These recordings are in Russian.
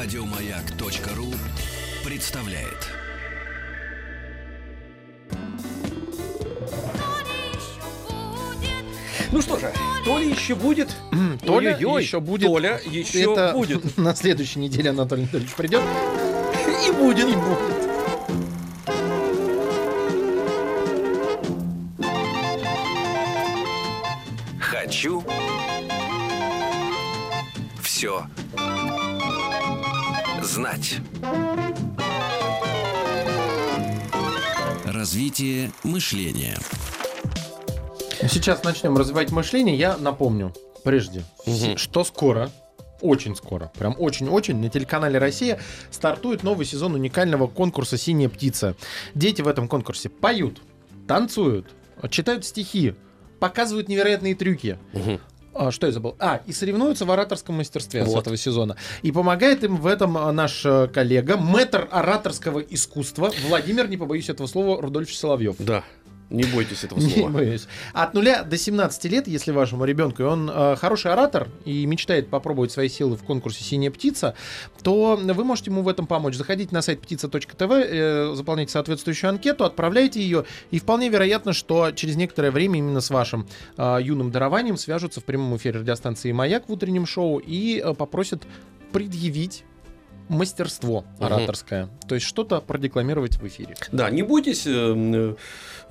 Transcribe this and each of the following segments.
Радиомаяк.ру представляет. Ну что же, то ли еще будет, Толя ой-ой-ой, еще будет. Толя еще Это будет. на следующей неделе Анатолий Анатольевич придет. И будет. И будет. Хочу все знать. Развитие мышления. Сейчас начнем развивать мышление. Я напомню, прежде, Мгм. что скоро, очень скоро, прям очень-очень, на телеканале «Россия» стартует новый сезон уникального конкурса «Синяя птица». Дети в этом конкурсе поют, танцуют, читают стихи, показывают невероятные трюки. Мгм. А, что я забыл? А, и соревнуются в ораторском мастерстве с Вот. этого сезона. И помогает им в этом а, наш э, коллега, мэтр ораторского искусства Владимир, не побоюсь этого слова, Рудольф Соловьев. Да, не бойтесь этого Не слова. боюсь. От нуля до 17 лет, если вашему ребенку и он э, хороший оратор и мечтает попробовать свои силы в конкурсе «Синяя птица», то вы можете ему в этом помочь. Заходите на сайт птица.тв, э, заполняйте соответствующую анкету, отправляйте ее, и вполне вероятно, что через некоторое время именно с вашим э, юным дарованием свяжутся в прямом эфире радиостанции «Маяк» в утреннем шоу и э, попросят предъявить мастерство ораторское, то есть что-то продекламировать в эфире. Да, не бойтесь э, э,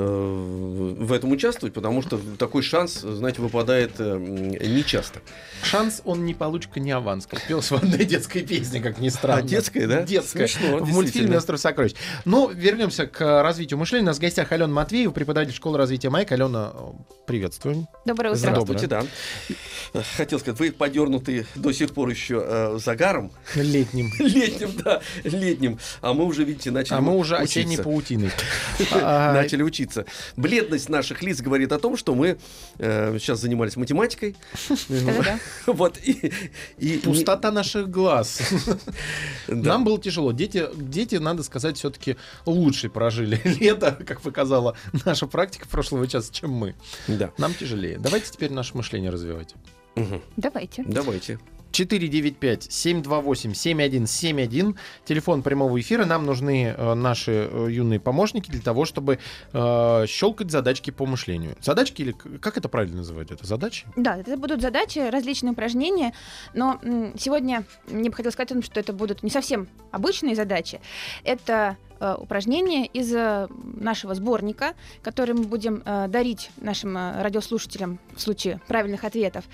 в этом участвовать, потому что такой шанс, знаете, выпадает э, нечасто. Шанс он не получка, не аванс, как пелось в одной детской песне, как ни странно. А детская, да? Детская. Смешно, в мультфильме. «Остров сокровищ». Ну, вернемся к развитию мышления. У нас в гостях Алена Матвеева, преподаватель школы развития Майк. Алена, э, приветствуем. Доброе утро. Здравствуйте. Здравствуйте, да. Хотел сказать, вы подернуты до сих пор еще э, загаром. Летним. Летним, да, летним. А мы уже, видите, начали А мы уже учиться. осенней паутиной. А, Начали учиться. Бледность наших лиц говорит о том, что мы э, сейчас занимались математикой. Вот. И, Пустота наших глаз. Нам было тяжело. Дети, дети, надо сказать, все-таки лучше прожили лето, как показала наша практика прошлого часа, чем мы. Да. Нам тяжелее. Давайте теперь наше мышление развивать. Давайте. Давайте. 495-728-7171. Телефон прямого эфира. Нам нужны э, наши э, юные помощники для того, чтобы э, щелкать задачки по мышлению. Задачки или как это правильно называть? Это задачи? Да, это будут задачи, различные упражнения, но м, сегодня мне бы хотелось сказать, о том, что это будут не совсем обычные задачи. Это э, упражнения из э, нашего сборника, который мы будем э, дарить нашим радиослушателям в случае правильных ответов.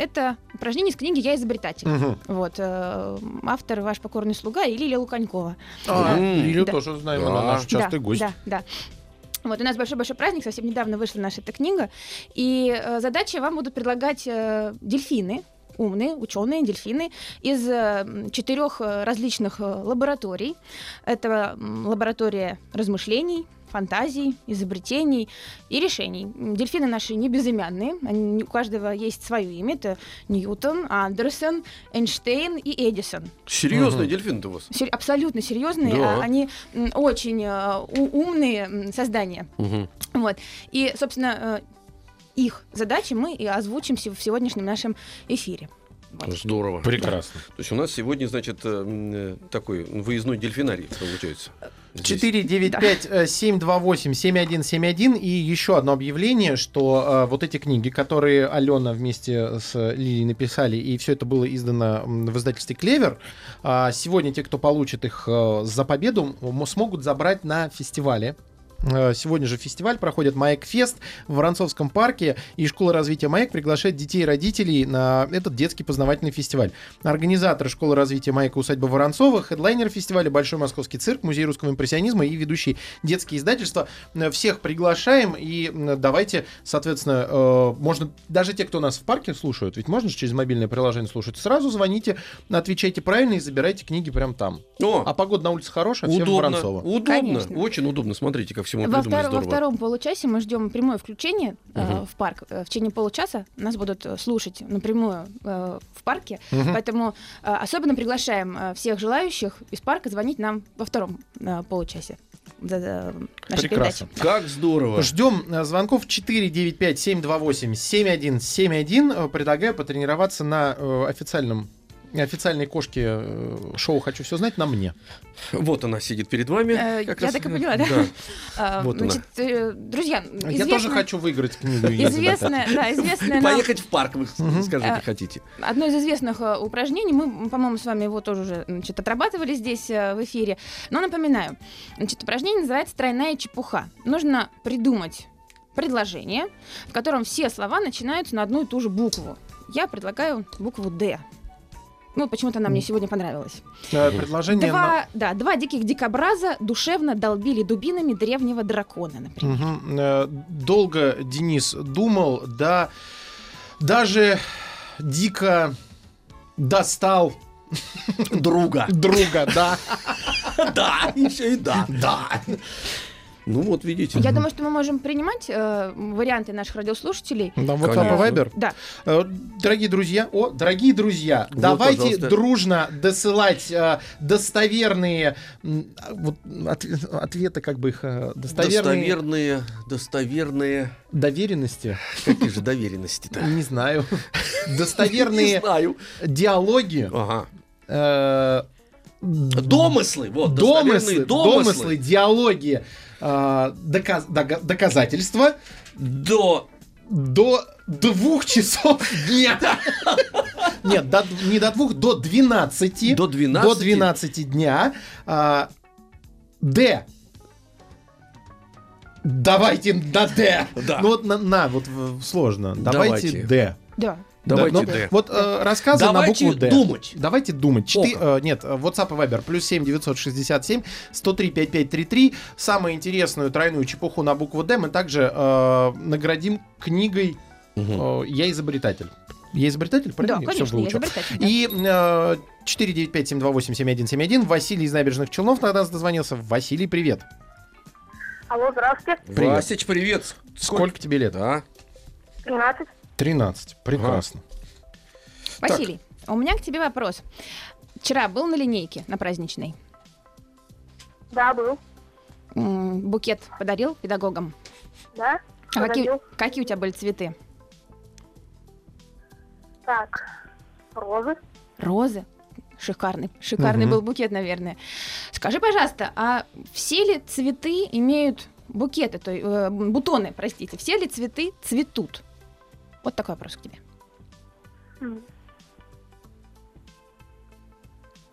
Это упражнение из книги «Я изобретатель». Вот, э, автор ваш покорный слуга и Лилия Луканькова. А, Лилию да. тоже знаем, Да. она наш частый да, гость. Да, да. Вот у нас большой-большой праздник, совсем недавно вышла наша эта книга, и э, задачи вам будут предлагать э, дельфины, умные ученые дельфины из э, четырех э, различных э, лабораторий. Это лаборатория размышлений, фантазий, изобретений и решений. Дельфины наши не безымянные, они, у каждого есть свое имя. Это Ньютон, Андерсон, Эйнштейн и Эдисон. Серьезный Мгм. дельфин-то у вас. Сер- абсолютно серьезные, Да. а, они м, очень э, у- умные создания. Мгм. Вот. И, собственно, э, их задачи мы и озвучим в сегодняшнем нашем эфире. Вот. Здорово. Прекрасно. То есть у нас сегодня, значит, э, такой выездной дельфинарий получается. Здесь. 495-728-7171. И еще одно объявление, что э, вот эти книги, которые Алена вместе с Лилией написали, и все это было издано в издательстве «Клевер», а сегодня те, кто получит их э, за победу, смогут забрать на фестивале. Э, Сегодня же фестиваль проходит Маяк Фест в Воронцовском парке, и школа развития Маяк приглашает детей и родителей на этот детский познавательный фестиваль. Организаторы школы развития Маяка усадьба Воронцова, хедлайнер фестиваля Большой московский цирк, музей русского импрессионизма и ведущие детские издательства. Э, Всех приглашаем и давайте, соответственно, э, можно даже те, кто нас в парке слушают, ведь можно же через мобильное приложение слушать, сразу звоните, отвечайте правильно и забирайте книги прямо там. О, А погода на улице хорошая, всем в удобно, Воронцово. удобно, Конечно. очень удобно. Смотрите, как всему Во, придумали втор- во втором получасе мы ждем прямое включение э, Мгм. в парк. Э, В течение получаса нас будут э, слушать напрямую э, в парке. Мгм. Поэтому э, особенно приглашаем э, всех желающих из парка звонить нам во втором э, получасе нашей Прекрасно. передачи. Как здорово. Ждем э, звонков 495-728-7171. Э, Предлагаю потренироваться на э, официальном официальной кошки э, шоу «Хочу все знать» на мне. Вот она сидит перед вами. Э, я раз. так и поняла, да? А, Вот она. Значит, э, друзья, Я тоже хочу выиграть книгу. Известное, да, известное нам Поехать в парк, вы скажите, хотите. одно из известных упражнений. Мы, по-моему, с вами его тоже уже значит, отрабатывали здесь в эфире. Но напоминаю, значит, упражнение называется «Тройная чепуха». Нужно придумать предложение, в котором все слова начинаются на одну и ту же букву. Я предлагаю букву «Д». Ну, почему-то она мне сегодня понравилась. Э, Предложение на- Два, да, два диких дикобраза душевно долбили дубинами древнего дракона, например. Э, Долго Денис думал, да, даже дико достал Друга. друга, да. Да, еще и да. Да. Ну вот, видите. Я думаю, что мы можем принимать э, варианты наших радиослушателей. Там вот и Viber. Да, Э, Дорогие друзья, о, дорогие друзья, Вот, давайте пожалуйста. дружно досылать э, достоверные а, вот, от- ответы, как бы их э, достоверные Достоверные, достоверные... доверенности, Какие же доверенности-то? не знаю, достоверные знаю. диалоги, Ага. э, Домыслы, вот, домыслы, достоверные домыслы, диалоги, э, доказ- дога- доказательства До... до двух часов дня. Нет, до- не до двух, до 12. До 12? До 12 дня. А, Д. Давайте на Д. Да. Ну вот на, на, вот сложно. Давайте, Давайте. Д. да. Давайте Да, ну, Д. Вот э, рассказы Давайте на букву Д. думать. Давайте думать. Четы- Ока. э, нет, WhatsApp и Viber. Плюс 7 967 103 5533. Самую интересную тройную чепуху на букву Д мы также э, наградим книгой Мгм. э, «Я изобретатель». Я изобретатель, правильно? Да, Я конечно, я выучил. изобретатель. да. И э, 495-728-7171. Василий из Набережных Челнов на нас дозвонился. Василий, привет. Алло, здравствуйте. Привет. Васич, привет. Сколько тебе лет? Да. 13. 13. Прекрасно. Василий, у меня к тебе вопрос. Вчера был на линейке, на праздничной. Да, был. М, Букет подарил педагогам. Да? А какие, Подарил. какие у тебя были цветы? Так, розы. Розы. Шикарный, шикарный Мгм. был букет, наверное. Скажи, пожалуйста, а все ли цветы имеют букеты, то, есть, э, бутоны, простите, все ли цветы цветут? Вот такой вопрос к тебе.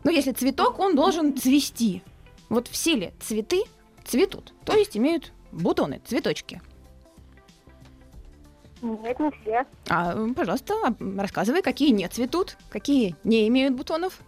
Ну, если цветок, он должен цвести. Вот все ли цветы цветут, то есть имеют бутоны, цветочки. Нет, не все. А, пожалуйста, а, рассказывай, какие не цветут, какие не имеют бутонов.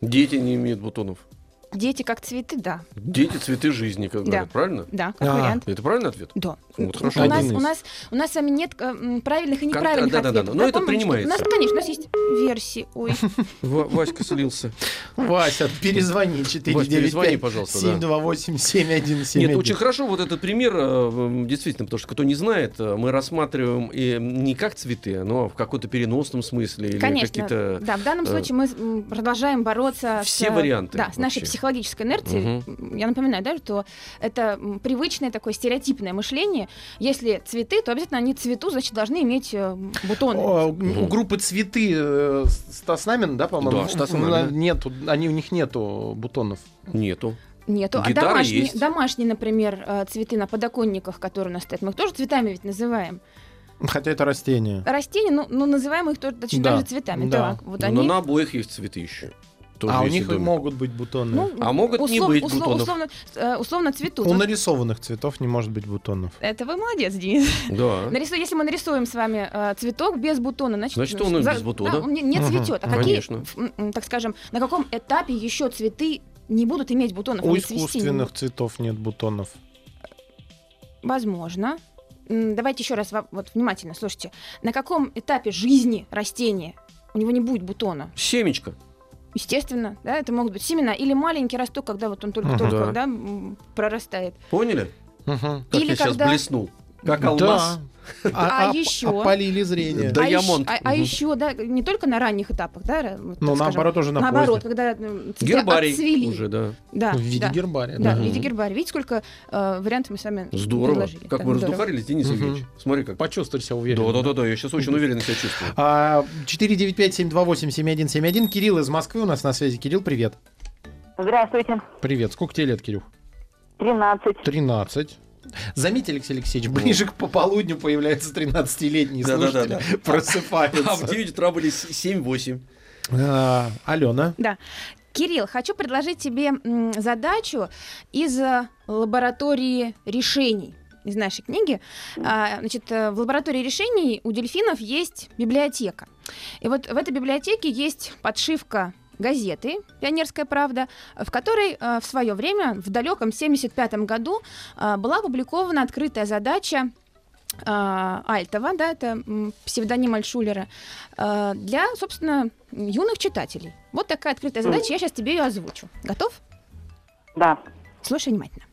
Дети не имеют бутонов. Дети как цветы, да. Дети цветы жизни, как Да. говорят, правильно? Да, как А. вариант. Это правильный ответ? Да. Вот У- хорошо. У, нас, у, нас, у нас с вами нет э, правильных и неправильных да-да-да, ответов. но это помните, что- принимается. У нас, конечно, у нас есть версии. Ой, Ва- Васька слился. Вася, перезвони. 495 перезвони, пожалуйста, да. 728 7171. Нет, очень хорошо вот этот пример, э, действительно, потому что кто не знает, э, мы рассматриваем и не как цветы, но в каком-то переносном смысле конечно. Да, в данном случае мы продолжаем бороться все с, э, варианты Да, с нашей вообще. Психологической инерцией. Я напоминаю, да, что это привычное такое стереотипное мышление. Если цветы, то обязательно они цветут, значит, должны иметь э, бутоны. О, У группы цветы э, Стас Намин, да, по-моему? Да, Стас Ну, Намин. Нету, они у них нету бутонов. Нету. Нету. А Гитара домашние, есть. домашние, например, э, цветы на подоконниках, которые у нас стоят, мы их тоже цветами ведь называем. Хотя это растение. Растения, ну, ну называем их тоже точно Да, так же цветами. да. Так, вот Но они. на обоих есть цветы еще. Тоже а у них домик. могут быть бутоны. ну, А могут не услов- быть услов- бутонов. Условно, э, условно цветут. у Вот нарисованных цветов не может быть бутонов. Это вы молодец, Денис. Да. Нарисуй- если мы нарисуем с вами э, цветок без бутона, значит, Значит, он за- без бутона. да, он не, не Мгм, цветет. А какие, конечно. так скажем, на каком этапе еще цветы не будут иметь бутонов? У не искусственных цветов нет бутонов. Возможно. Давайте еще раз во- вот внимательно слушайте. На каком этапе жизни растения у него не будет бутона? Семечко. Естественно, да, это могут быть семена или маленький росток, когда вот он только-только Да. да, прорастает. Поняли? Мгм. Как Или я сейчас когда- блеснул. Как алмаз. Да. А оп- еще? Опалили зрение. Да. а ещё- а, а еще, да, не только на ранних этапах, да, вот, Ну, наоборот, уже на наоборот, когда Гербарий отцвели. уже, да. Да, В виде да. гербария. Да, да. в виде гербария. Видите, сколько э, вариантов мы с вами Здорово. предложили. Как Да, мы здорово. раздухарились, Денис Мгм. Евгеньевич. Смотри как. Почувствовали себя уверенно. Да, да, да, да, я сейчас очень уверенно себя чувствую. А, 495-728-7171. Кирилл из Москвы у нас на связи. Кирилл, привет. Здравствуйте. Привет. Сколько тебе лет, Кирилл? 13. 13. Заметьте, Алексей Алексеевич, ближе к пополудню появляются 13-летние Да-да-да-да. слушатели. А в Просыпаются. 9 утра были с- 7-8. А, Алена. Да. Кирилл, хочу предложить тебе задачу из э, лаборатории решений из нашей книги. А, Значит, э, в лаборатории решений у дельфинов есть библиотека. И вот в этой библиотеке есть подшивка газеты «Пионерская правда», в которой э, в свое время, в далеком 75 году, э, была опубликована открытая задача э, Альтова, да, это псевдоним Альшулера, для, собственно, юных читателей. Вот такая открытая задача, я сейчас тебе ее озвучу. Готов? Да. Слушай внимательно.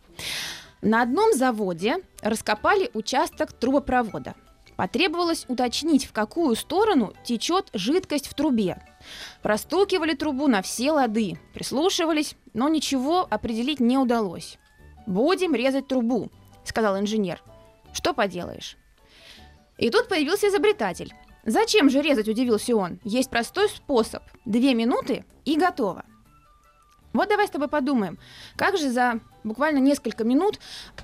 На одном заводе раскопали участок трубопровода. Потребовалось уточнить, в какую сторону течет жидкость в трубе. Простукивали трубу на все лады, прислушивались, но ничего определить не удалось. «Будем резать трубу», — сказал инженер. «Что поделаешь?» И тут появился изобретатель. «Зачем же резать?» – удивился он. «Есть простой способ. Две минуты и готово». Вот давай с тобой подумаем, как же за буквально несколько минут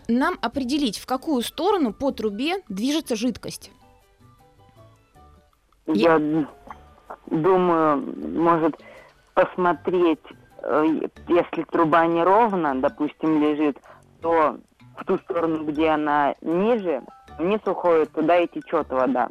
нам определить, в какую сторону по трубе движется жидкость. Я думаю, может посмотреть, э, если труба неровно, допустим, лежит, то в ту сторону, где она ниже, вниз уходит, туда и течет вода.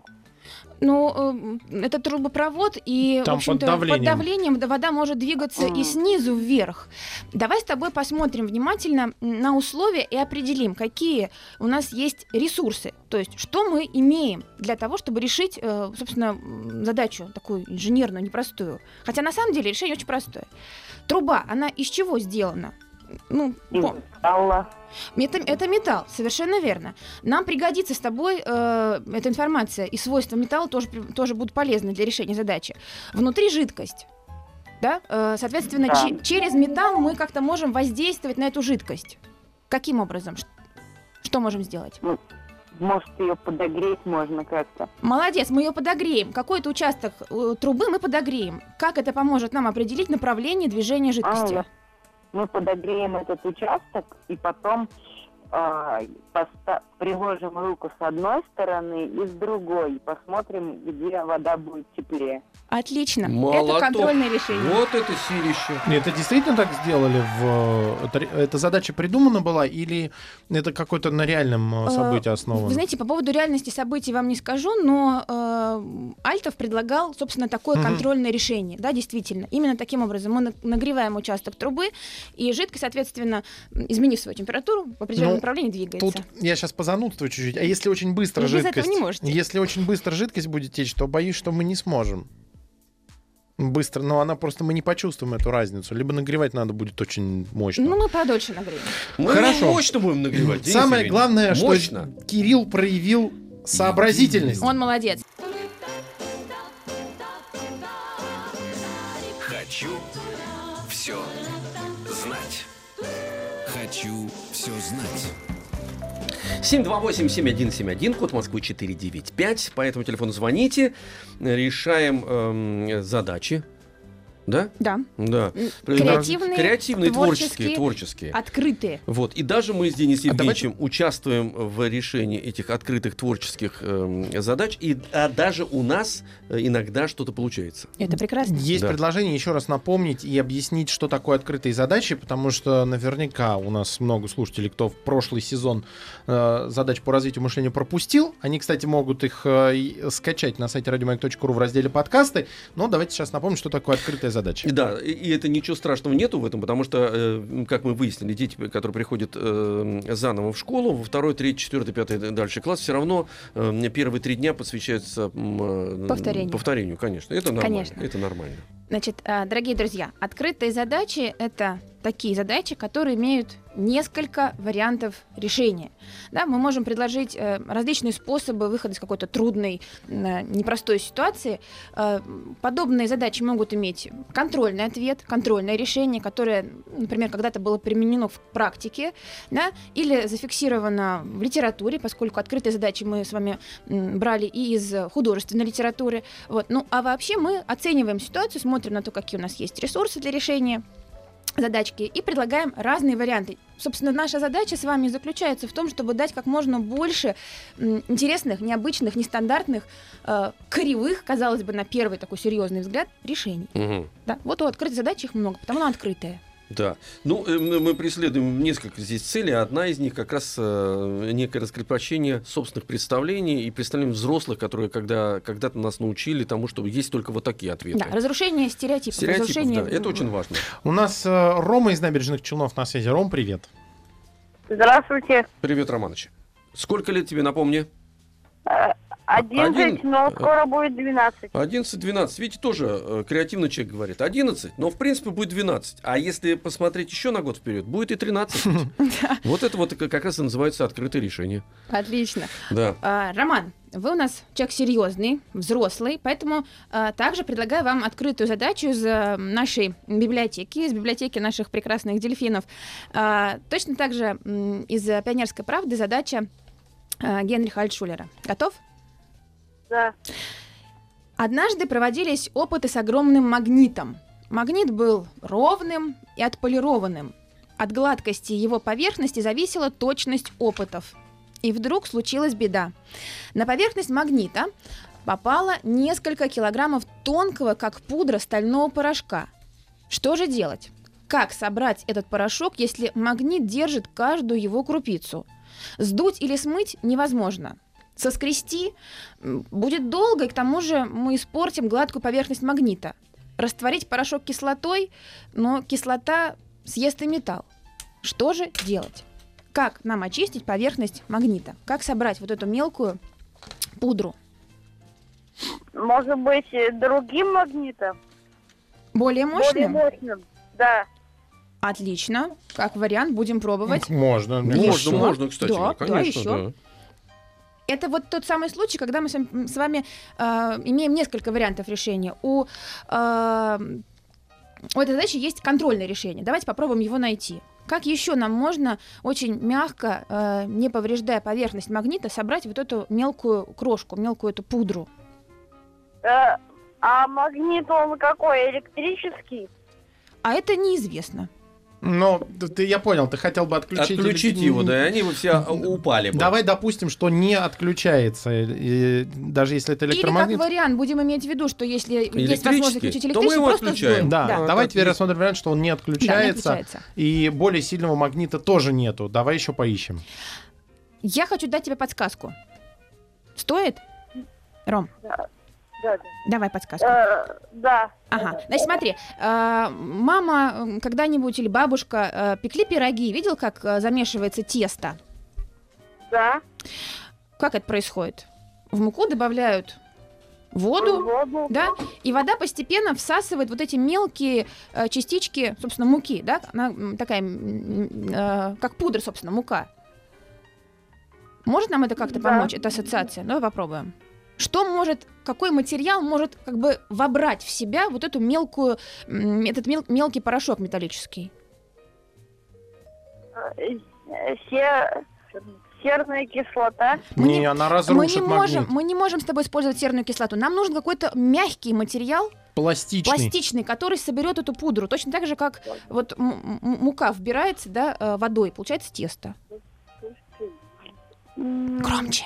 Ну, э, это трубопровод, и, Там в общем-то, под давлением. давлением да, вода может двигаться и снизу вверх. Давай с тобой посмотрим внимательно на условия и определим, какие у нас есть ресурсы. То есть, что мы имеем для того, чтобы решить, э, собственно, задачу такую инженерную, непростую. Хотя на самом деле решение очень простое. Труба, она из чего сделана? Ну, Из по- металла. Это, это металл, совершенно верно. Нам пригодится с тобой э, эта информация, и свойства металла тоже, тоже будут полезны для решения задачи. Внутри жидкость. Да? Э, соответственно, Да. че- через металл мы как-то можем воздействовать на эту жидкость. Каким образом? Что можем сделать? Может, ее подогреть можно как-то. Молодец, мы ее подогреем. Какой-то участок э, трубы мы подогреем. Как это поможет нам определить направление движения жидкости? А, Мы подогреем этот участок и потом а, поста- приложим руку с одной стороны и с другой. Посмотрим, где вода будет теплее. Отлично. Молоток. Это контрольное решение. Вот это силище. Это действительно так сделали? В... Это, ре- эта задача придумана была или это какое-то на реальном э, Э, событии основано? Вы знаете, по поводу реальности событий вам не скажу, но э, Альтов предлагал, собственно, такое Мгм. контрольное решение. Да, действительно. Именно таким образом мы на- нагреваем участок трубы, и жидкость, соответственно, изменив свою температуру, в определенном Ну, направлении двигается. Тут я сейчас позанудствую чуть-чуть. А если очень быстро Ну, без этого жидкость... не можете. Если очень быстро жидкость будет течь, то боюсь, что мы не сможем. Быстро, но она просто мы не почувствуем эту разницу. Либо нагревать надо будет очень мощно. Ну, мы подольше нагреем. Мы Хорошо. мощно будем нагревать. Денис Самое Евгеньевич. главное, что Мощно. Кирилл проявил сообразительность. Он молодец. Хочу все знать. Хочу все знать. 728-7171, код Москвы 495. По этому телефону звоните. Решаем эм, задачи. Да? Да. Да. Креативные, Креативные, творческие, творческие. Открытые. Вот. И даже мы с Денисом А Евгеньевичем участвуем в решении этих открытых творческих эм, задач. И а даже у нас э, иногда что-то получается. Это прекрасно. Есть Да. предложение еще раз напомнить и объяснить, что такое открытые задачи, потому что наверняка у нас много слушателей, кто в прошлый сезон э, задач по развитию мышления пропустил. Они, кстати, могут их э, скачать на сайте радиомаяк.ру в разделе подкасты. Но давайте сейчас напомним, что такое открытая задача. И Да, и, и это ничего страшного нету в этом, потому что, э, как мы выяснили, дети, которые приходят э, заново в школу, во второй, третий, четвертый, пятый дальше класс, все равно э, первые три дня посвящаются э, Повторению. повторению, конечно. Это нормально. Конечно. Это нормально. Значит, а, дорогие друзья, открытые задачи — это такие задачи, которые имеют несколько вариантов решения. Да, мы можем предложить э, различные способы выхода из какой-то трудной, э, непростой ситуации. Э, подобные задачи могут иметь контрольный ответ, контрольное решение, которое, например, когда-то было применено в практике, да, или зафиксировано в литературе, поскольку открытые задачи мы с вами брали и из художественной литературы. Вот. Ну, а вообще мы оцениваем ситуацию, смотрим на то, какие у нас есть ресурсы для решения задачки и предлагаем разные варианты. Собственно, наша задача с вами заключается в том, чтобы дать как можно больше интересных, необычных, нестандартных, э, кривых, казалось бы, на первый такой серьезный взгляд, решений. Мгм. Да? Вот у открытой задачи их много, потому она открытая. Да. Ну, э, мы преследуем несколько здесь целей. Одна из них как раз э, некое раскрепощение собственных представлений и представлений взрослых, которые когда, когда-то нас научили тому, что есть только вот такие ответы. Да, разрушение стереотипов. Стереотипов, разрушение... да, это очень важно. У нас э, Рома из набережных Челнов на связи. Ром, привет. Здравствуйте. Привет, Романыч. Сколько лет тебе, напомни? Э, Одиннадцать, Один- но скоро будет двенадцать. 11-12. Видите, тоже э, креативный человек говорит. 11, но в принципе будет 12. А если посмотреть еще на год вперед, будет и 13. Вот это вот как раз и называется открытое решение. Отлично. Да. А, Роман, вы у нас человек серьезный, взрослый, поэтому а, также предлагаю вам открытую задачу из а, нашей библиотеки, из библиотеки наших прекрасных дельфинов. А, точно так же из «Пионерской правды» задача Генриха Альтшулера. Готов? Да. Однажды проводились опыты с огромным магнитом. Магнит был ровным и отполированным. От гладкости его поверхности зависела точность опытов. И вдруг случилась беда. На поверхность магнита попало несколько килограммов тонкого, как пудра, стального порошка. Что же делать? Как собрать этот порошок, если магнит держит каждую его крупицу? Сдуть или смыть невозможно. Соскрести будет долго, и к тому же мы испортим гладкую поверхность магнита. Растворить порошок кислотой, но кислота съест и металл. Что же делать? Как нам очистить поверхность магнита? Как собрать вот эту мелкую пудру? Может быть, э, другим магнитом? Более Более мощным? мощным. Да. Отлично. Как вариант, будем пробовать. Можно. Можно, Еще? можно, кстати, Да, да, конечно, еще. да. Это вот тот самый случай, когда мы с вами, с вами, э, имеем несколько вариантов решения. У, э, у этой задачи есть контрольное решение. Давайте попробуем его найти. Как еще нам можно очень мягко, э, не повреждая поверхность магнита, собрать вот эту мелкую крошку, мелкую эту пудру? Э, А магнит он какой? Электрический? А это неизвестно. Но ты, я понял, ты хотел бы отключить... Отключить его, да, и они бы все а, упали бы. Давай допустим, что не отключается, э, даже если это Или как электромагнит. вариант будем иметь в виду, что если есть возможность включить то мы электричество, его отключаем. сдуем. Да, Да. давай теперь рассмотрим вариант, что он не Да, не отключается, отключается. и более сильного магнита тоже нету. Давай еще поищем. Я хочу дать тебе подсказку. Стоит? Ром, Да, да. давай подсказку. Э, да. Ага, значит, смотри, э, мама когда-нибудь или бабушка э, пекли пироги, видел, как замешивается тесто? Да. Как это происходит? В муку добавляют воду, Воду. да, и вода постепенно всасывает вот эти мелкие э, частички, собственно, муки, да, она такая, э, как пудра, собственно, мука. Может нам это как-то Да. помочь, эта ассоциация? Давай попробуем. Что может, какой материал может как бы вобрать в себя вот эту мелкую, этот мел- мелкий порошок металлический? Се- Серная кислота. Мы не, не- она Мы разрушит не, можем, магнит. мы не можем с тобой использовать серную кислоту. Нам нужен какой-то мягкий материал, Пластичный. пластичный, который соберет эту пудру. Точно так же, как вот мука вбирается да, э, водой, получается тесто. Громче.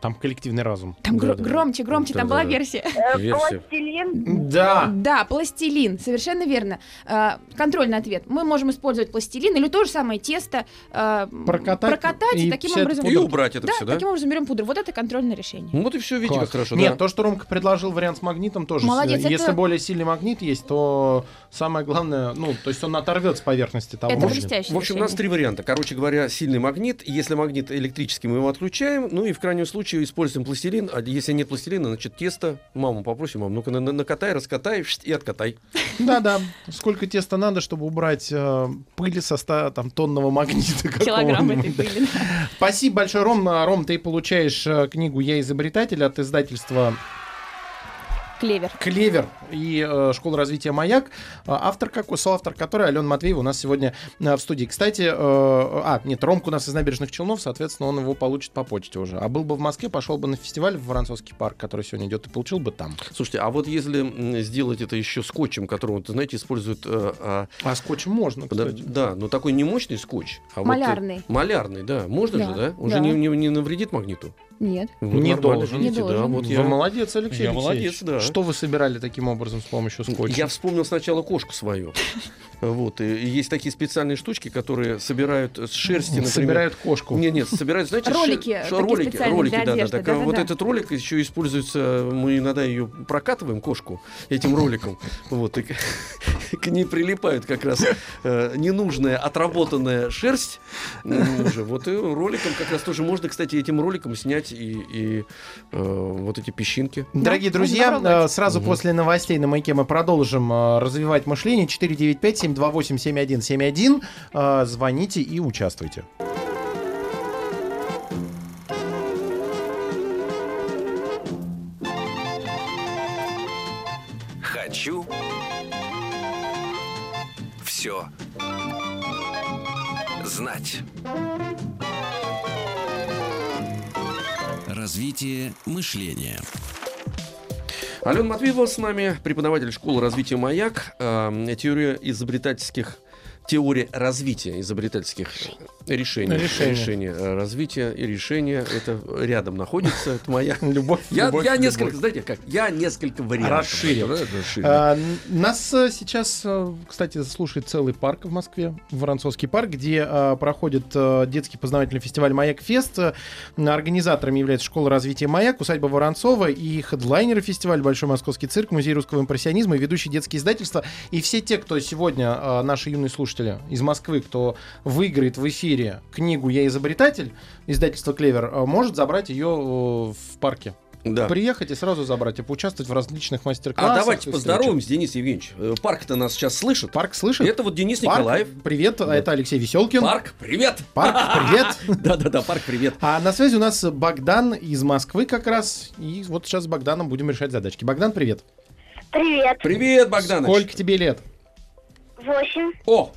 Там коллективный разум. Там гро- Да-да. громче, громче, там была Да-да-да. версия. э, Версия. Пластилин. Да. Да, пластилин, совершенно верно. Э, контрольный ответ. Мы можем использовать пластилин или то же самое тесто. э, Прокатать прокатать и, таким образом... И убрать это да, все, да? таким образом берем пудру. Вот это контрольное решение. Ну вот и все, видите, Класс. как хорошо, Нет, да. то, что Ромка предложил вариант с магнитом, тоже. Молодец, Если это- более сильный магнит есть, то самое главное, ну, то есть он оторвет с поверхности того это блестящее В общем, у нас три варианта. Короче говоря, сильный магнит. Если магнит электрический, мы его отключаем. Ну и в крайнем случае случае используем пластилин, а если нет пластилина, значит тесто. Маму попросим, мам, ну-ка на- на- накатай, раскатай и откатай. Да-да. Сколько теста надо, чтобы убрать э, пыль со 100 там, тонного магнита Килограмм этой пыли. Спасибо большое, Ром. Ром, ты получаешь э, книгу «Я изобретатель» от издательства Клевер. «Клевер» и э, «Школа развития Маяк». А, Автор какой? Соавтор которой Алена Матвеева у нас сегодня э, в студии. Кстати, э, а, нет, Ромка у нас из набережных Челнов, соответственно, он его получит по почте уже. А был бы в Москве, пошел бы на фестиваль в Воронцовский парк, который сегодня идет, и получил бы там. Слушайте, а вот если сделать это еще скотчем, которым, знаете, используют... э, а, А скотчем можно, да, кстати. да, но такой не мощный скотч. А вот, э, Малярный. малярный, да. Можно Да, же, да? Он да. же не, не- не навредит магниту. Нет. Вот Не должен. Не да. должен. Вот Вы я, молодец, Алексей Я Алексеевич. молодец, да. Что вы собирали таким образом с помощью скотча? я вспомнил сначала кошку свою. Вот. И есть такие специальные штучки, которые собирают с шерсти, например. Собирают кошку. Нет, нет, собирают, знаете, Ролики, шер- такие ролики, специальные ролики, для да, да, одежды, так, а вот да-да-да. этот ролик еще используется, мы иногда ее прокатываем, кошку, этим роликом, вот, и к, ней прилипают как раз э, ненужная, отработанная шерсть уже, вот и роликом как раз тоже можно, кстати, этим роликом снять и, и, э, вот эти песчинки. Дорогие Да, друзья, э, сразу Мгм. после новостей на маяке мы продолжим э, развивать мышление. 495-728-7171. Э, Звоните и участвуйте. Хочу все знать. Развитие мышления. Алена Матвеева с нами, преподаватель школы развития «Маяк», э, теория изобретательских теория развития изобретательских решений. Решения. Решения, э, развития и решения. Это рядом находится. Это моя. Любовь. Я, любовь, я любовь. несколько, знаете как, я несколько вариантов. Расширил. Расширил. А, Нас э, сейчас, э, кстати, слушает целый парк в Москве, Воронцовский парк, где э, проходит э, детский познавательный фестиваль «Маяк Фест». Организаторами является школа развития «Маяк», усадьба Воронцова и хедлайнеры фестиваля «Большой московский цирк», Музей русского импрессионизма и ведущие детские издательства. И все те, кто сегодня, э, наши юные слушатели из Москвы, кто выиграет в эфире книгу «Я изобретатель», издательство «Клевер», э, может забрать ее э, в парке. Да. Приехать и сразу забрать, и поучаствовать в различных А мастер-классах. давайте и поздороваемся, Денис Евгеньевич. Э, Парк-то нас сейчас слышит. Парк слышит? Это вот Денис Парк, Николаев. Привет, а это Алексей Веселкин. Парк, привет. Парк, привет. Да-да-да, Парк, привет. А на связи у нас Богдан из Москвы как раз. И вот сейчас с Богданом будем решать задачки. Богдан, привет. Привет. Привет, Богданыч. Сколько тебе лет? Восемь. О,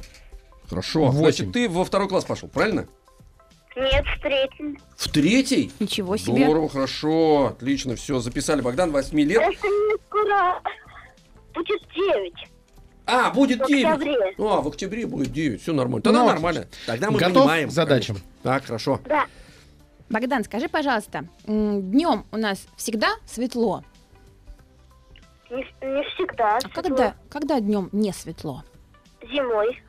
хорошо. Восемь. Значит, ты во второй класс пошел, правильно? Нет, в третьем. В третий? Ничего себе. Здорово, хорошо, отлично, все, записали. Богдан, 8 лет. Просто мне скоро будет девять. А, будет В 9. октябре. А, в октябре будет 9, все нормально. Тогда Ну, нормально. Тогда мы Готов понимаем. к задачам? конечно. Так, хорошо. Да. Богдан, скажи, пожалуйста, днем у нас всегда светло, Не, не всегда. а когда, когда днем не светло? Зимой.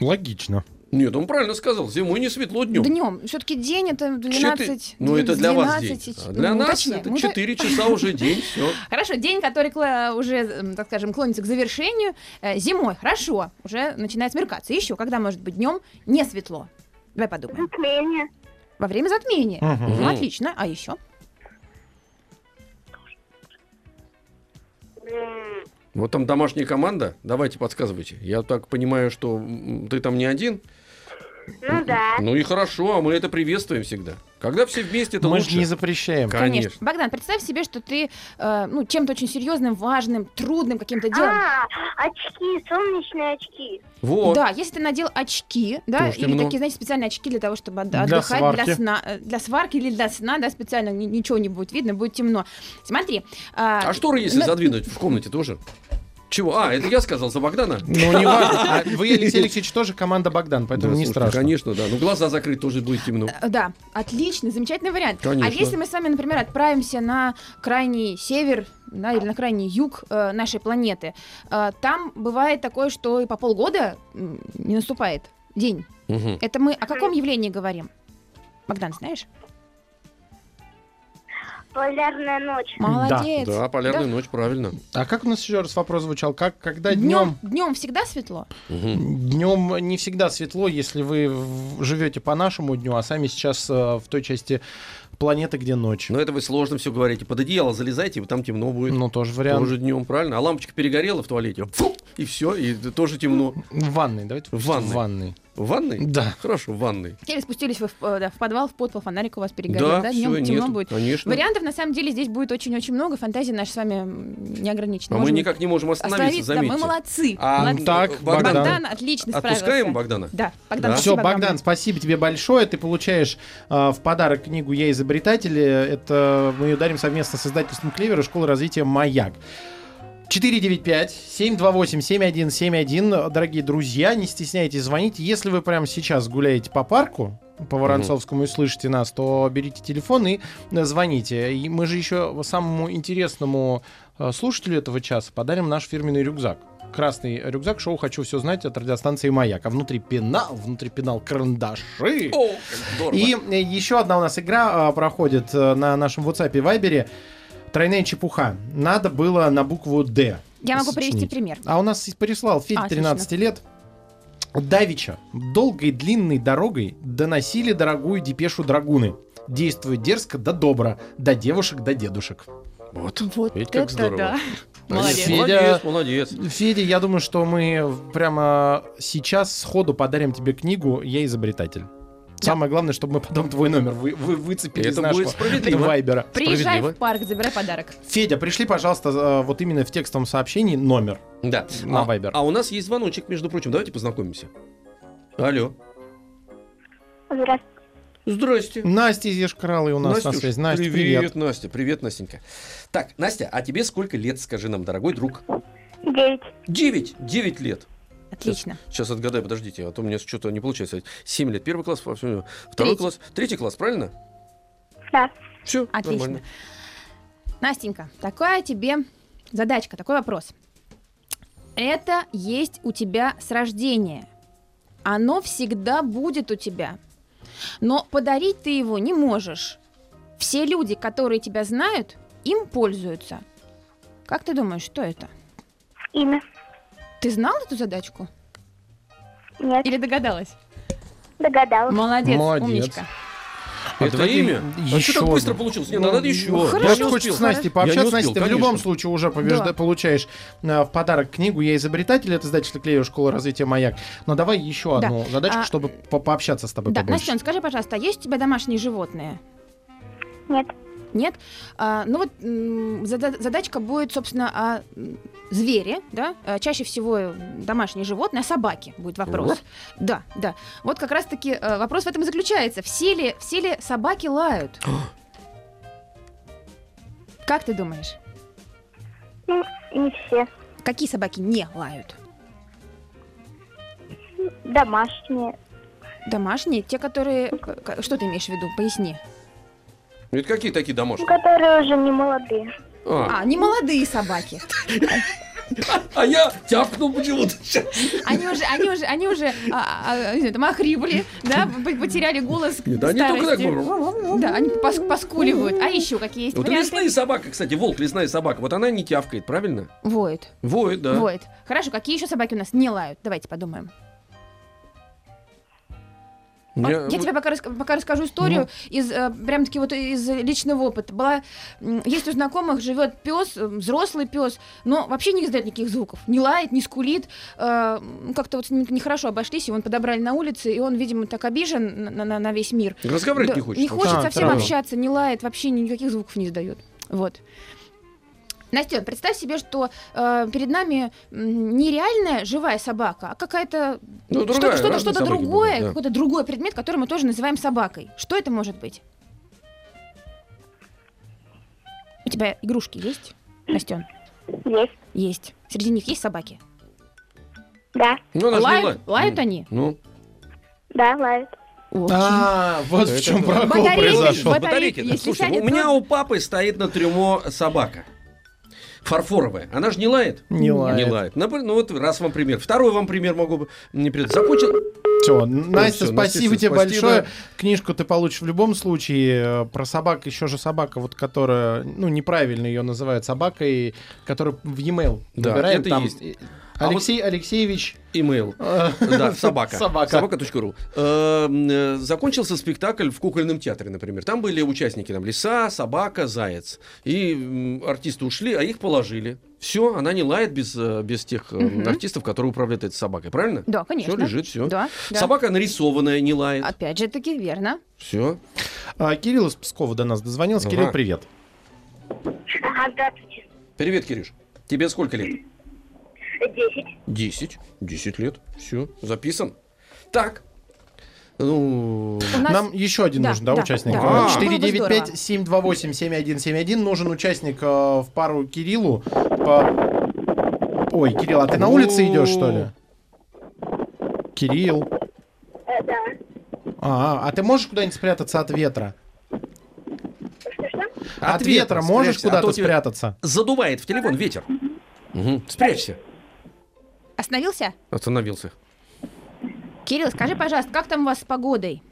Логично. Нет, он правильно сказал. Зимой не светло днем. Днем. Все-таки день это 12. Ну, это для вас 12, день. А для ну, нас точнее. это Ну, да- 4 часа уже день, все. Хорошо, день, который уже, так скажем, клонится к завершению. Э, Зимой, хорошо, уже начинает смеркаться. Еще, когда может быть днем не светло? Давай подумаем. Затмение. Во время затмения. Ну, отлично. А еще? Вот там домашняя команда. Давайте подсказывайте. Я так понимаю, что ты там не один. Ну да. Ну и хорошо, а мы это приветствуем всегда. Когда все вместе, это Мы лучше. же не запрещаем. Конечно. Богдан, представь себе, что ты э, ну, чем-то очень серьезным, важным, трудным каким-то делом. А, очки, солнечные очки. Вот. Да, если ты надел очки, да, Тоже или темно. такие, знаете, специальные очки для того, чтобы от- Для отдыхать, сварки. для сна, э, для сварки или для сна, да, специально ни- ничего не будет видно, будет темно. Смотри. а, А шторы, если на- задвинуть в комнате, тоже? Чего? А, это я сказал за Богдана? Ну, не важно. А вы, Алексей Алексеевич, тоже команда Богдан, поэтому Да, не слушайте, страшно. Конечно, да. Ну, глаза закрыть тоже будет темно. Э, Да, отличный, замечательный вариант. Конечно. А если мы с вами, например, отправимся на крайний север, да, или на крайний юг э, нашей планеты, э, там бывает такое, что и по полгода не наступает день. Мгм. Это мы о каком явлении говорим? Богдан, знаешь? Полярная ночь. Молодец. Да, полярная ночь, правильно. А как у нас еще раз вопрос звучал? Как, когда Днем, днем... всегда светло? Мгм. Днем не всегда светло, если вы живете по нашему дню, а сами сейчас э, в той части планеты, где ночь. Но это вы сложно все говорите. Под одеяло залезайте, и там темно будет. Ну, тоже вариант. Тоже днем, правильно? А лампочка перегорела в туалете, фу, и все, и тоже темно. В ванной, давайте. В ванной. В ванной. В ванной? Да. Хорошо, в ванной. Или спустились вы в, э, да, в подвал, в подпол, фонарик у вас перегорел, да, Да, днем темно нет, будет. конечно. Вариантов на самом деле здесь будет очень-очень много, фантазия наша с вами не ограничена. А мы никак не можем остановиться, остановиться, да, мы заметьте. молодцы. А, молодцы. Так, Богдан, Богдан отлично справился. Отпускаем Богдана? Да, Богдан, Да? Все, Богдан, спасибо тебе большое. Ты получаешь э, в подарок книгу «Я изобретатель». Это мы ее дарим совместно с издательством «Клевер» и школой развития «Маяк». 495-728-7171. Дорогие друзья, не стесняйтесь звонить. Если вы прямо сейчас гуляете по парку, по Воронцовскому и слышите нас, то берите телефон и э, звоните. И мы же еще самому интересному э, слушателю этого часа подарим наш фирменный рюкзак. Красный рюкзак шоу «Хочу все знать» от радиостанции «Маяк». А внутри пенал, внутри пенал карандаши. О. И э, еще одна у нас игра проходит на нашем WhatsApp и Viber. Тройная чепуха. Надо было на букву «Д». Я могу привести пример. А у нас прислал Федя, Отлично. 13 лет. Давича долгой длинной дорогой доносили дорогую депешу драгуны. Действует дерзко да добро, до девушек до дедушек. Вот. Вот Видите, как это здорово. да. Молодец, Федя- молодец, молодец. Федя, я думаю, что мы прямо сейчас сходу подарим тебе книгу «Я изобретатель». Самое главное, чтобы мы потом твой номер вы, вы- выцепили Это из нашего будет справедливо. вайбера. Приезжай Справедливо. в парк, забирай подарок. Федя, пришли, пожалуйста, э, вот именно в текстовом сообщении номер. Да. На а, Viber. а у нас есть звоночек, между прочим. Давайте познакомимся. Алло. Здравствуйте. Здрасте. Настя из Ешкаралы у нас на Настюш, связи. Настя, привет, привет. Настя. Привет, Настенька. Так, Настя, а тебе сколько лет, скажи нам, дорогой друг? Девять. Девять. Девять лет. Отлично. Сейчас отгадай, подождите, а то у меня что-то не получается. Семь лет. Первый класс, во всем- второй Третий. класс, третий класс, правильно? Да. Все, Отлично. Настенька, такая тебе задачка, такой вопрос. Это есть у тебя с рождения. Оно всегда будет у тебя. Но подарить ты его не можешь. Все люди, которые тебя знают, им пользуются. Как ты думаешь, что это? Имя. Ты Ты знал эту задачку? Нет. Или догадалась? Догадалась. Молодец, Молодец. умничка. Это давайте имя? А еще что так быстро получилось? Не, Ну, надо еще. ну, Я хорошо. хочется успел. с Настей пообщаться. Настя, ты в любом случае уже побежда- Да. получаешь э, в подарок книгу «Я изобретатель» от издательства Клея школа развития «Маяк». Но давай еще Да. одну задачку, А, чтобы по- пообщаться с тобой Да, побольше. Настен, скажи, пожалуйста, а есть у тебя домашние животные? Нет. Нет? А, ну вот задачка будет, собственно, о м, звере, да? А, Чаще всего э, домашние животные, о собаке будет вопрос. Вот. Да, да. Вот как раз-таки э, вопрос в этом и заключается. Все ли, все ли собаки лают? Как ты думаешь, Ну, не все. какие собаки не лают? Домашние. Домашние, те, которые... Что ты имеешь в виду? Поясни. Это какие такие домашние? которые уже не молодые. А, А, не молодые собаки. а я тяпнул почему-то. Они уже, они уже, они уже, а, а, там охрипли, да, потеряли голос Нет, они только так. Да, они пос- поскуливают. А еще какие есть Вот варианты? лесная собака, кстати, волк, лесная собака, вот она не тявкает, правильно? Воет, Воет, да. воет. Хорошо, какие еще собаки у нас не лают? Давайте подумаем. Меня- я тебе пока, пока расскажу историю из э, прям таки вот из личного опыта. Была есть у знакомых живет пес, взрослый пес, но вообще не издает никаких звуков, не лает, не скулит. э, как-то вот с ним нехорошо обошлись, его подобрали на улице, и он, видимо, так обижен на, на- на весь мир. Разговаривать Да, не хочет. Не хочет А, совсем правда. общаться, не лает, вообще никаких звуков не издает. Вот. Настя, представь себе, что э, перед нами м, не реальная живая собака, а какая-то Ну, что-то, другая, что-то, собаки другое, бывают, да. какой-то другой предмет, который мы тоже называем собакой. Что это может быть? У тебя игрушки есть, Настен? Есть. Есть. Среди них есть собаки? Да. Ну, лают, лает. лают Ну, они? Ну, Да, лают. А, вот в чем прокол произошел. батарейки, батарейки. да. если Слушай, сядет, у меня у папы стоит на трюмо собака. Фарфоровая. Она же не лает? Не лает. Не лает. Ну вот раз вам пример. Второй вам пример могу бы не придать. Закончил. Все, Настя, всё, спасибо Настя, тебе спасибо. большое. Книжку ты получишь в любом случае. Э, Про собак, еще же собака, вот которая, ну, неправильно ее называют собакой, которую в e-mail Да, набираем, это там есть. Э, А Алексей Алексеевич... Имейл. э, Да, собака. Собака. Собака.ру. Э, э, Закончился спектакль в кукольном театре, например. Там были участники, там, лиса, собака, заяц. И артисты ушли, а их положили. Все, она не лает без, э, без тех Мгм. артистов, которые управляют этой собакой, правильно? Да, конечно. Все лежит, все. Да, да. Собака нарисованная, не лает. Опять же таки, верно. Все. а, Кирилл из Пскова до нас дозвонился. Кирилл, Ага. привет. Ага, здравствуйте. Привет, Кириш. Тебе сколько лет? Десять. Десять. Десять лет. Все, записан. Так. Ну, нас... Нам еще один Да, нужен, да, да, участник? да. А, Было бы 495-728-7171. Нужен участник э, в пару Кириллу. По- Ой, Кирилл, а ты на улице идешь, что ли? Кирилл. Э, да. А, а ты можешь куда-нибудь спрятаться от ветра? Что-что? От, ветра можешь а то куда-то спрятаться? Задувает в телефон ветер. Мгм. Спрячься. Остановился? Остановился. Кирилл, скажи, пожалуйста, как там у вас с погодой?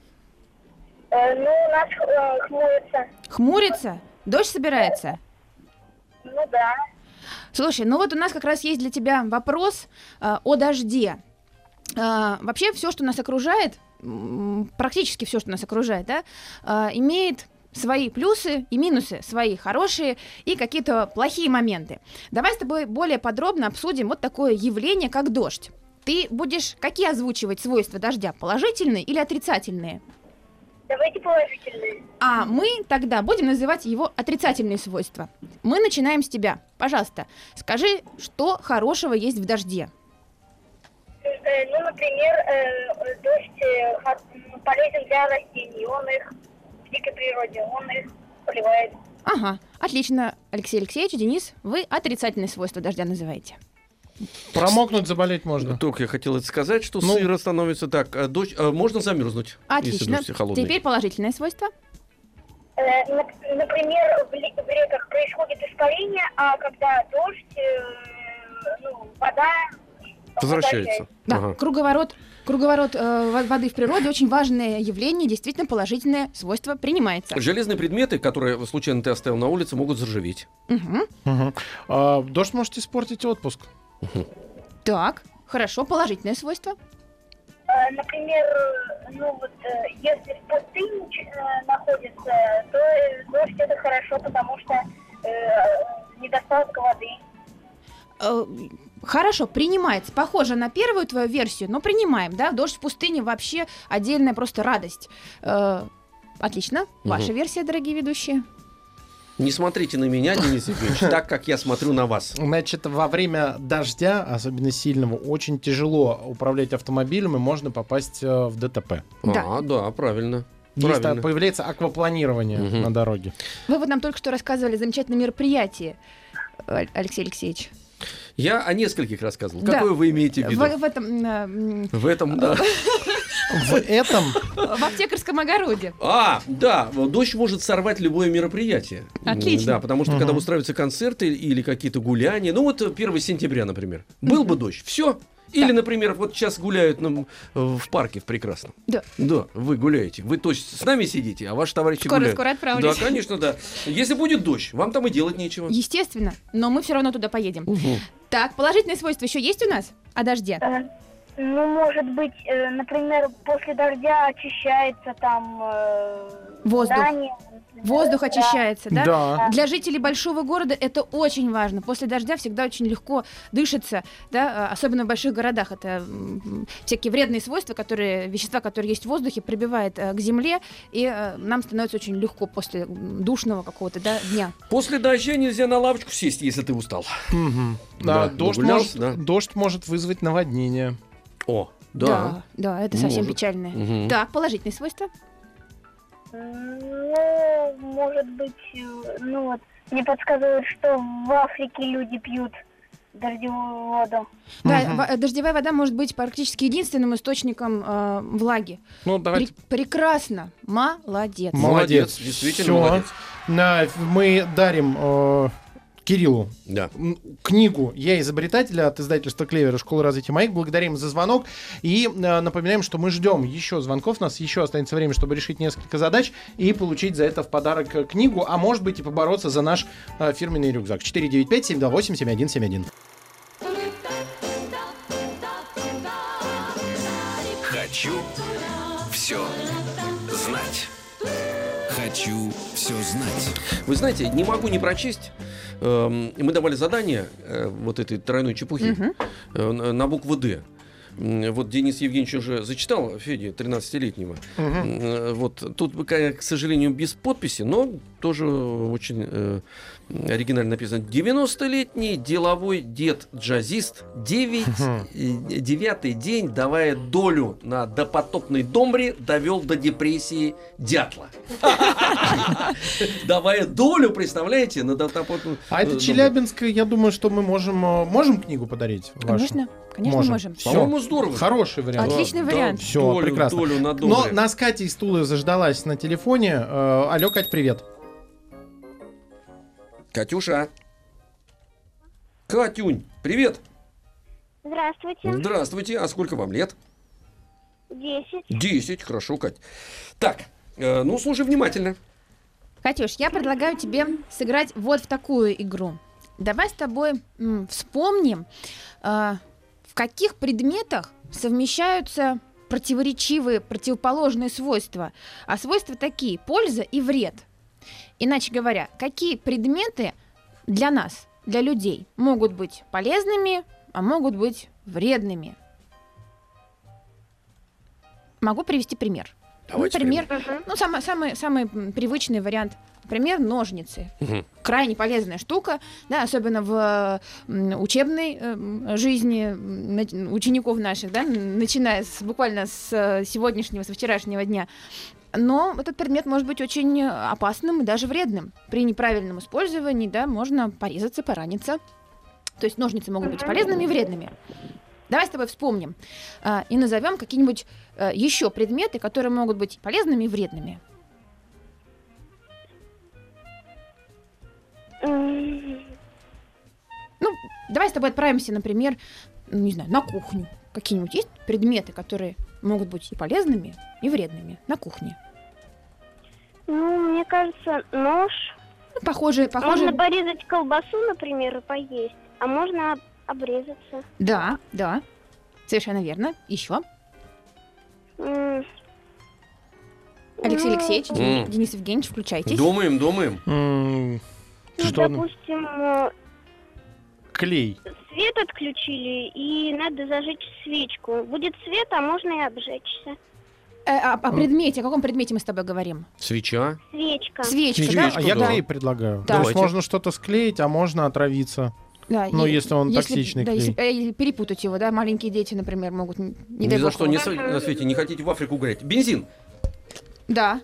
Э, ну, у нас э, хмурится. Хмурится? Дождь собирается? Ну да. Слушай, ну вот у нас как раз есть для тебя вопрос э, о дожде. Э, вообще все, что нас окружает, практически все, что нас окружает, да, э, имеет свои плюсы и минусы, свои хорошие и какие-то плохие моменты. Давай с тобой более подробно обсудим вот такое явление, как дождь. Ты будешь какие озвучивать свойства дождя, положительные или отрицательные? Давайте положительные. А мы тогда будем называть его отрицательные свойства. Мы начинаем с тебя. Пожалуйста, скажи, что хорошего есть в дожде. Э, ну, например, э, дождь э, полезен для растений. Он их дикой природе, он их поливает. Ага, отлично. Алексей Алексеевич, Денис, вы отрицательные свойства дождя называете. Промокнуть, заболеть можно. Только я хотел это сказать, что Ну. сыро становится так. а дождь, а можно замерзнуть, если Отлично. дождь холодный. Теперь положительное свойство. Э, нап- например, в, ли- в реках происходит испарение, а когда дождь, э, ну, вода Возвращается. Да, Ага. круговорот, круговорот э, во- воды в природе очень важное явление, действительно положительное свойство принимается. Железные предметы, которые случайно ты оставил на улице, могут заржаветь. Мгм. Мгм. А, дождь может испортить отпуск. Так, хорошо, положительное свойство. Э, Например, ну вот, э, если в пустыне э, находится, то э, дождь это хорошо, потому что э, недостаток воды. Хорошо, принимается. Похоже на первую твою версию, но принимаем, да? Дождь в пустыне вообще отдельная просто радость. Э, Отлично. Ваша Мгм. версия, дорогие ведущие. Не смотрите на меня, Денис Евгеньевич, так, как я смотрю на вас. Значит, во время дождя, особенно сильного, очень тяжело управлять автомобилем и можно попасть э, в ДТП. Да. А, да, правильно. Есть, а, Правильно. появляется аквапланирование Мгм. на дороге. Вы вот нам только что рассказывали замечательное мероприятие, Алексей Алексеевич. Я о нескольких рассказывал. Да. Какое вы имеете в виду? В, в этом, э, В этом, да. В этом в аптекарском огороде. А, да, дождь может сорвать любое мероприятие. Отлично. Да, потому что когда устраиваются концерты или какие-то гуляния, ну вот 1 сентября, например, был бы дождь, все. Или, например, вот сейчас гуляют нам э, в парке в прекрасном. Да. Да, вы гуляете. Вы то есть с нами сидите, а ваши товарищи Скоро- гуляют. скоро Да, отправлюсь. конечно, да. Если будет дождь, вам там и делать нечего. Естественно, но мы все равно туда поедем. Мгм. Так, положительные свойства еще есть у нас о дожде? Э, Ну, может быть, э, например, после дождя очищается там э, Воздух. здание. Воздух Да. очищается, да? Да. Для жителей большого города это очень важно. После дождя всегда очень легко дышится, да, а, особенно в больших городах. Это всякие вредные свойства, которые, вещества, которые есть в воздухе, прибивает э, к земле, и э, нам становится очень легко после душного какого-то да, дня. После дождя нельзя на лавочку сесть, если ты устал. Мгм. Да, Да, дождь, может, да. дождь может вызвать наводнение. О, да, да. да, это совсем Может. печально. Мгм. Так, положительные свойства. Ну, может быть, ну вот, мне подсказывают, что в Африке люди пьют дождевую воду. Да, во- дождевая вода может быть практически единственным источником э, влаги. Ну, давайте. Пре- прекрасно, Молодец, Молодец. действительно Всё. молодец. На- мы дарим э, Кириллу. Да. Книгу «Я изобретатель» от издательства «Клевера. Школа развития моих». Благодарим за звонок и э, напоминаем, что мы ждем еще звонков. У нас еще останется время, чтобы решить несколько задач и получить за это в подарок э, книгу, а может быть и побороться за наш э, фирменный рюкзак. 495-728-7171. Хочу все знать. Хочу все знать. Вы знаете, не могу не прочесть. Эм, Мы давали задание э, вот этой тройной чепухи э, на букву «Д». Вот Денис Евгеньевич уже зачитал Феде, 13-летнего. Мгм. Э, Вот тут, к сожалению, без подписи, но тоже очень оригинально написано. 90-летний деловой дед-джазист, 9, Мгм. э, девятый день, давая долю на допотопной домбре, довел до депрессии дятла. Давая долю, представляете, на допотопной А это Челябинск, я думаю, что мы можем, э, можем книгу подарить? Конечно, конечно можем. Всё. По-моему, здорово. Хороший вариант. Отличный вариант. Всё, долю, прекрасно. долю на Но нас Катя из Тулы заждалась на телефоне. Э, Алло, Кать, привет. Катюша. Катюнь, привет. Здравствуйте. Здравствуйте. А сколько вам лет? Десять. Десять. Хорошо, Кать. Так, э, ну, слушай внимательно. Катюш, я предлагаю тебе сыграть вот в такую игру. Давай с тобой м, вспомним, а, в каких предметах совмещаются противоречивые, противоположные свойства. А свойства такие – польза и вред. Иначе говоря, какие предметы для нас, для людей, могут быть полезными, а могут быть вредными? Могу привести пример. Давайте Например, ну, самый, самый, самый привычный вариант. Например, ножницы. Мгм. Крайне полезная штука, да, особенно в учебной эм, жизни учеников наших, да, начиная с, буквально с э, сегодняшнего, со вчерашнего дня. Но этот предмет может быть очень э, опасным и даже вредным. При неправильном использовании, да, можно порезаться, пораниться. То есть ножницы могут быть полезными и вредными. Давай с тобой вспомним а, и назовем какие-нибудь э, еще предметы, которые могут быть полезными и вредными. Ну, давай с тобой отправимся, например, не знаю, на кухню. Какие-нибудь есть предметы, которые могут быть и полезными, и вредными на кухне? Ну, мне кажется, нож. Ну, похоже, похоже. Можно порезать колбасу, например, и поесть. А можно об- обрезаться. Да, да. Совершенно верно. Еще. Алексей ну, Алексеевич. Дени- Денис Евгеньевич, включайтесь. Думаем, думаем. М, Ну, Что? допустим, э, Клей. свет отключили, и надо зажечь свечку. Будет свет, а можно и обжечься. Э, а, о предмете, о каком предмете мы с тобой говорим? Свеча. Свечка. Свечка, Свеча. да? А я да. клей предлагаю. Да. То есть можно что-то склеить, а можно отравиться. Да, Ну, и- если он токсичный да, клей. если, э, перепутать его, да, маленькие дети, например, могут не Ни за что не на свете не хотите в Африку гулять. Бензин. Да.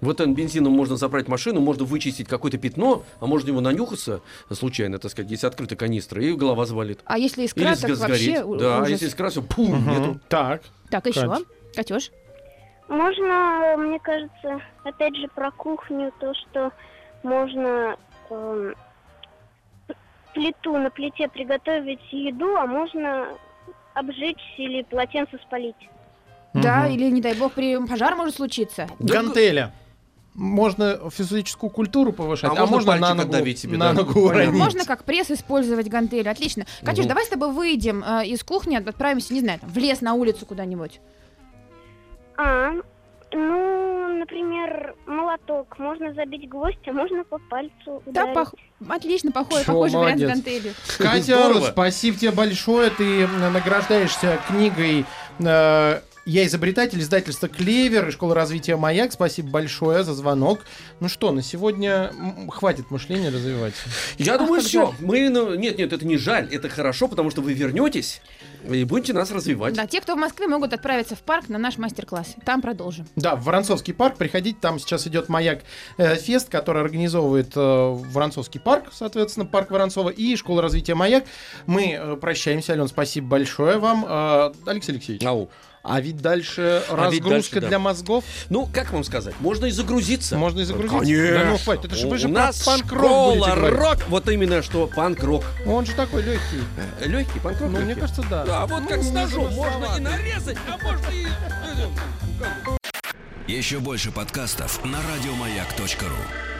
Вот этим бензином можно забрать машину, можно вычистить какое-то пятно, а можно его нанюхаться случайно, так сказать, если открыта канистра, и голова завалит. А если искра, так сго- вообще Да, а ужас. если искра, все, пум, Мгм. нету. Так. Так, еще. Катюш. Можно, мне кажется, опять же про кухню, то, что можно эм, плиту на плите приготовить еду, а можно обжечь или полотенце спалить. Да, Мгм. или, не дай бог, при пожар может случиться. Гантеля. Можно физическую культуру повышать, А а, можно можно на ногу, отдавить себе, на да. ногу уронить. Можно как пресс использовать гантель. Отлично. Катюш, Мгм. давай с тобой выйдем э, из кухни, отправимся, не знаю, там, в лес, на улицу куда-нибудь. А, ну, например, молоток. Можно забить гвоздь, а можно по пальцу Да, ударить. пох- отлично, похож, Чё, похожий вариант с молодец. гантелью. Катя, спасибо тебе большое. Ты награждаешься книгой э, «Я изобретатель» издательства «Клевер» и школа развития «Маяк». Спасибо большое за звонок. Ну что, на сегодня хватит мышления развивать. Я думаю, как все. Мы, ну, нет, нет, это не жаль, это хорошо, потому что вы вернетесь и будете нас развивать. Да, те, кто в Москве, могут отправиться в парк на наш мастер-класс. Там продолжим. Да, в Воронцовский парк приходите, там сейчас идет «Маяк э, Фест», который организовывает э, Воронцовский парк, соответственно, парк Воронцова и школа развития «Маяк». Мы э, прощаемся, Ален, спасибо большое вам. Э, Алексей Алексеевич, Ау. А ведь дальше А ведь разгрузка дальше, да. для мозгов. Ну, как вам сказать, можно и загрузиться. Можно и загрузиться. Конечно. Да ну, хватит, это же вы же нас панк-рок рок. Вот именно что панк-рок. Он же такой легкий. Легкий панк-рок. Ну, мне кажется, да. Да, вот как Ну, с ножом. не Можно и нарезать, а можно и... Еще больше подкастов на радиомаяк.ру.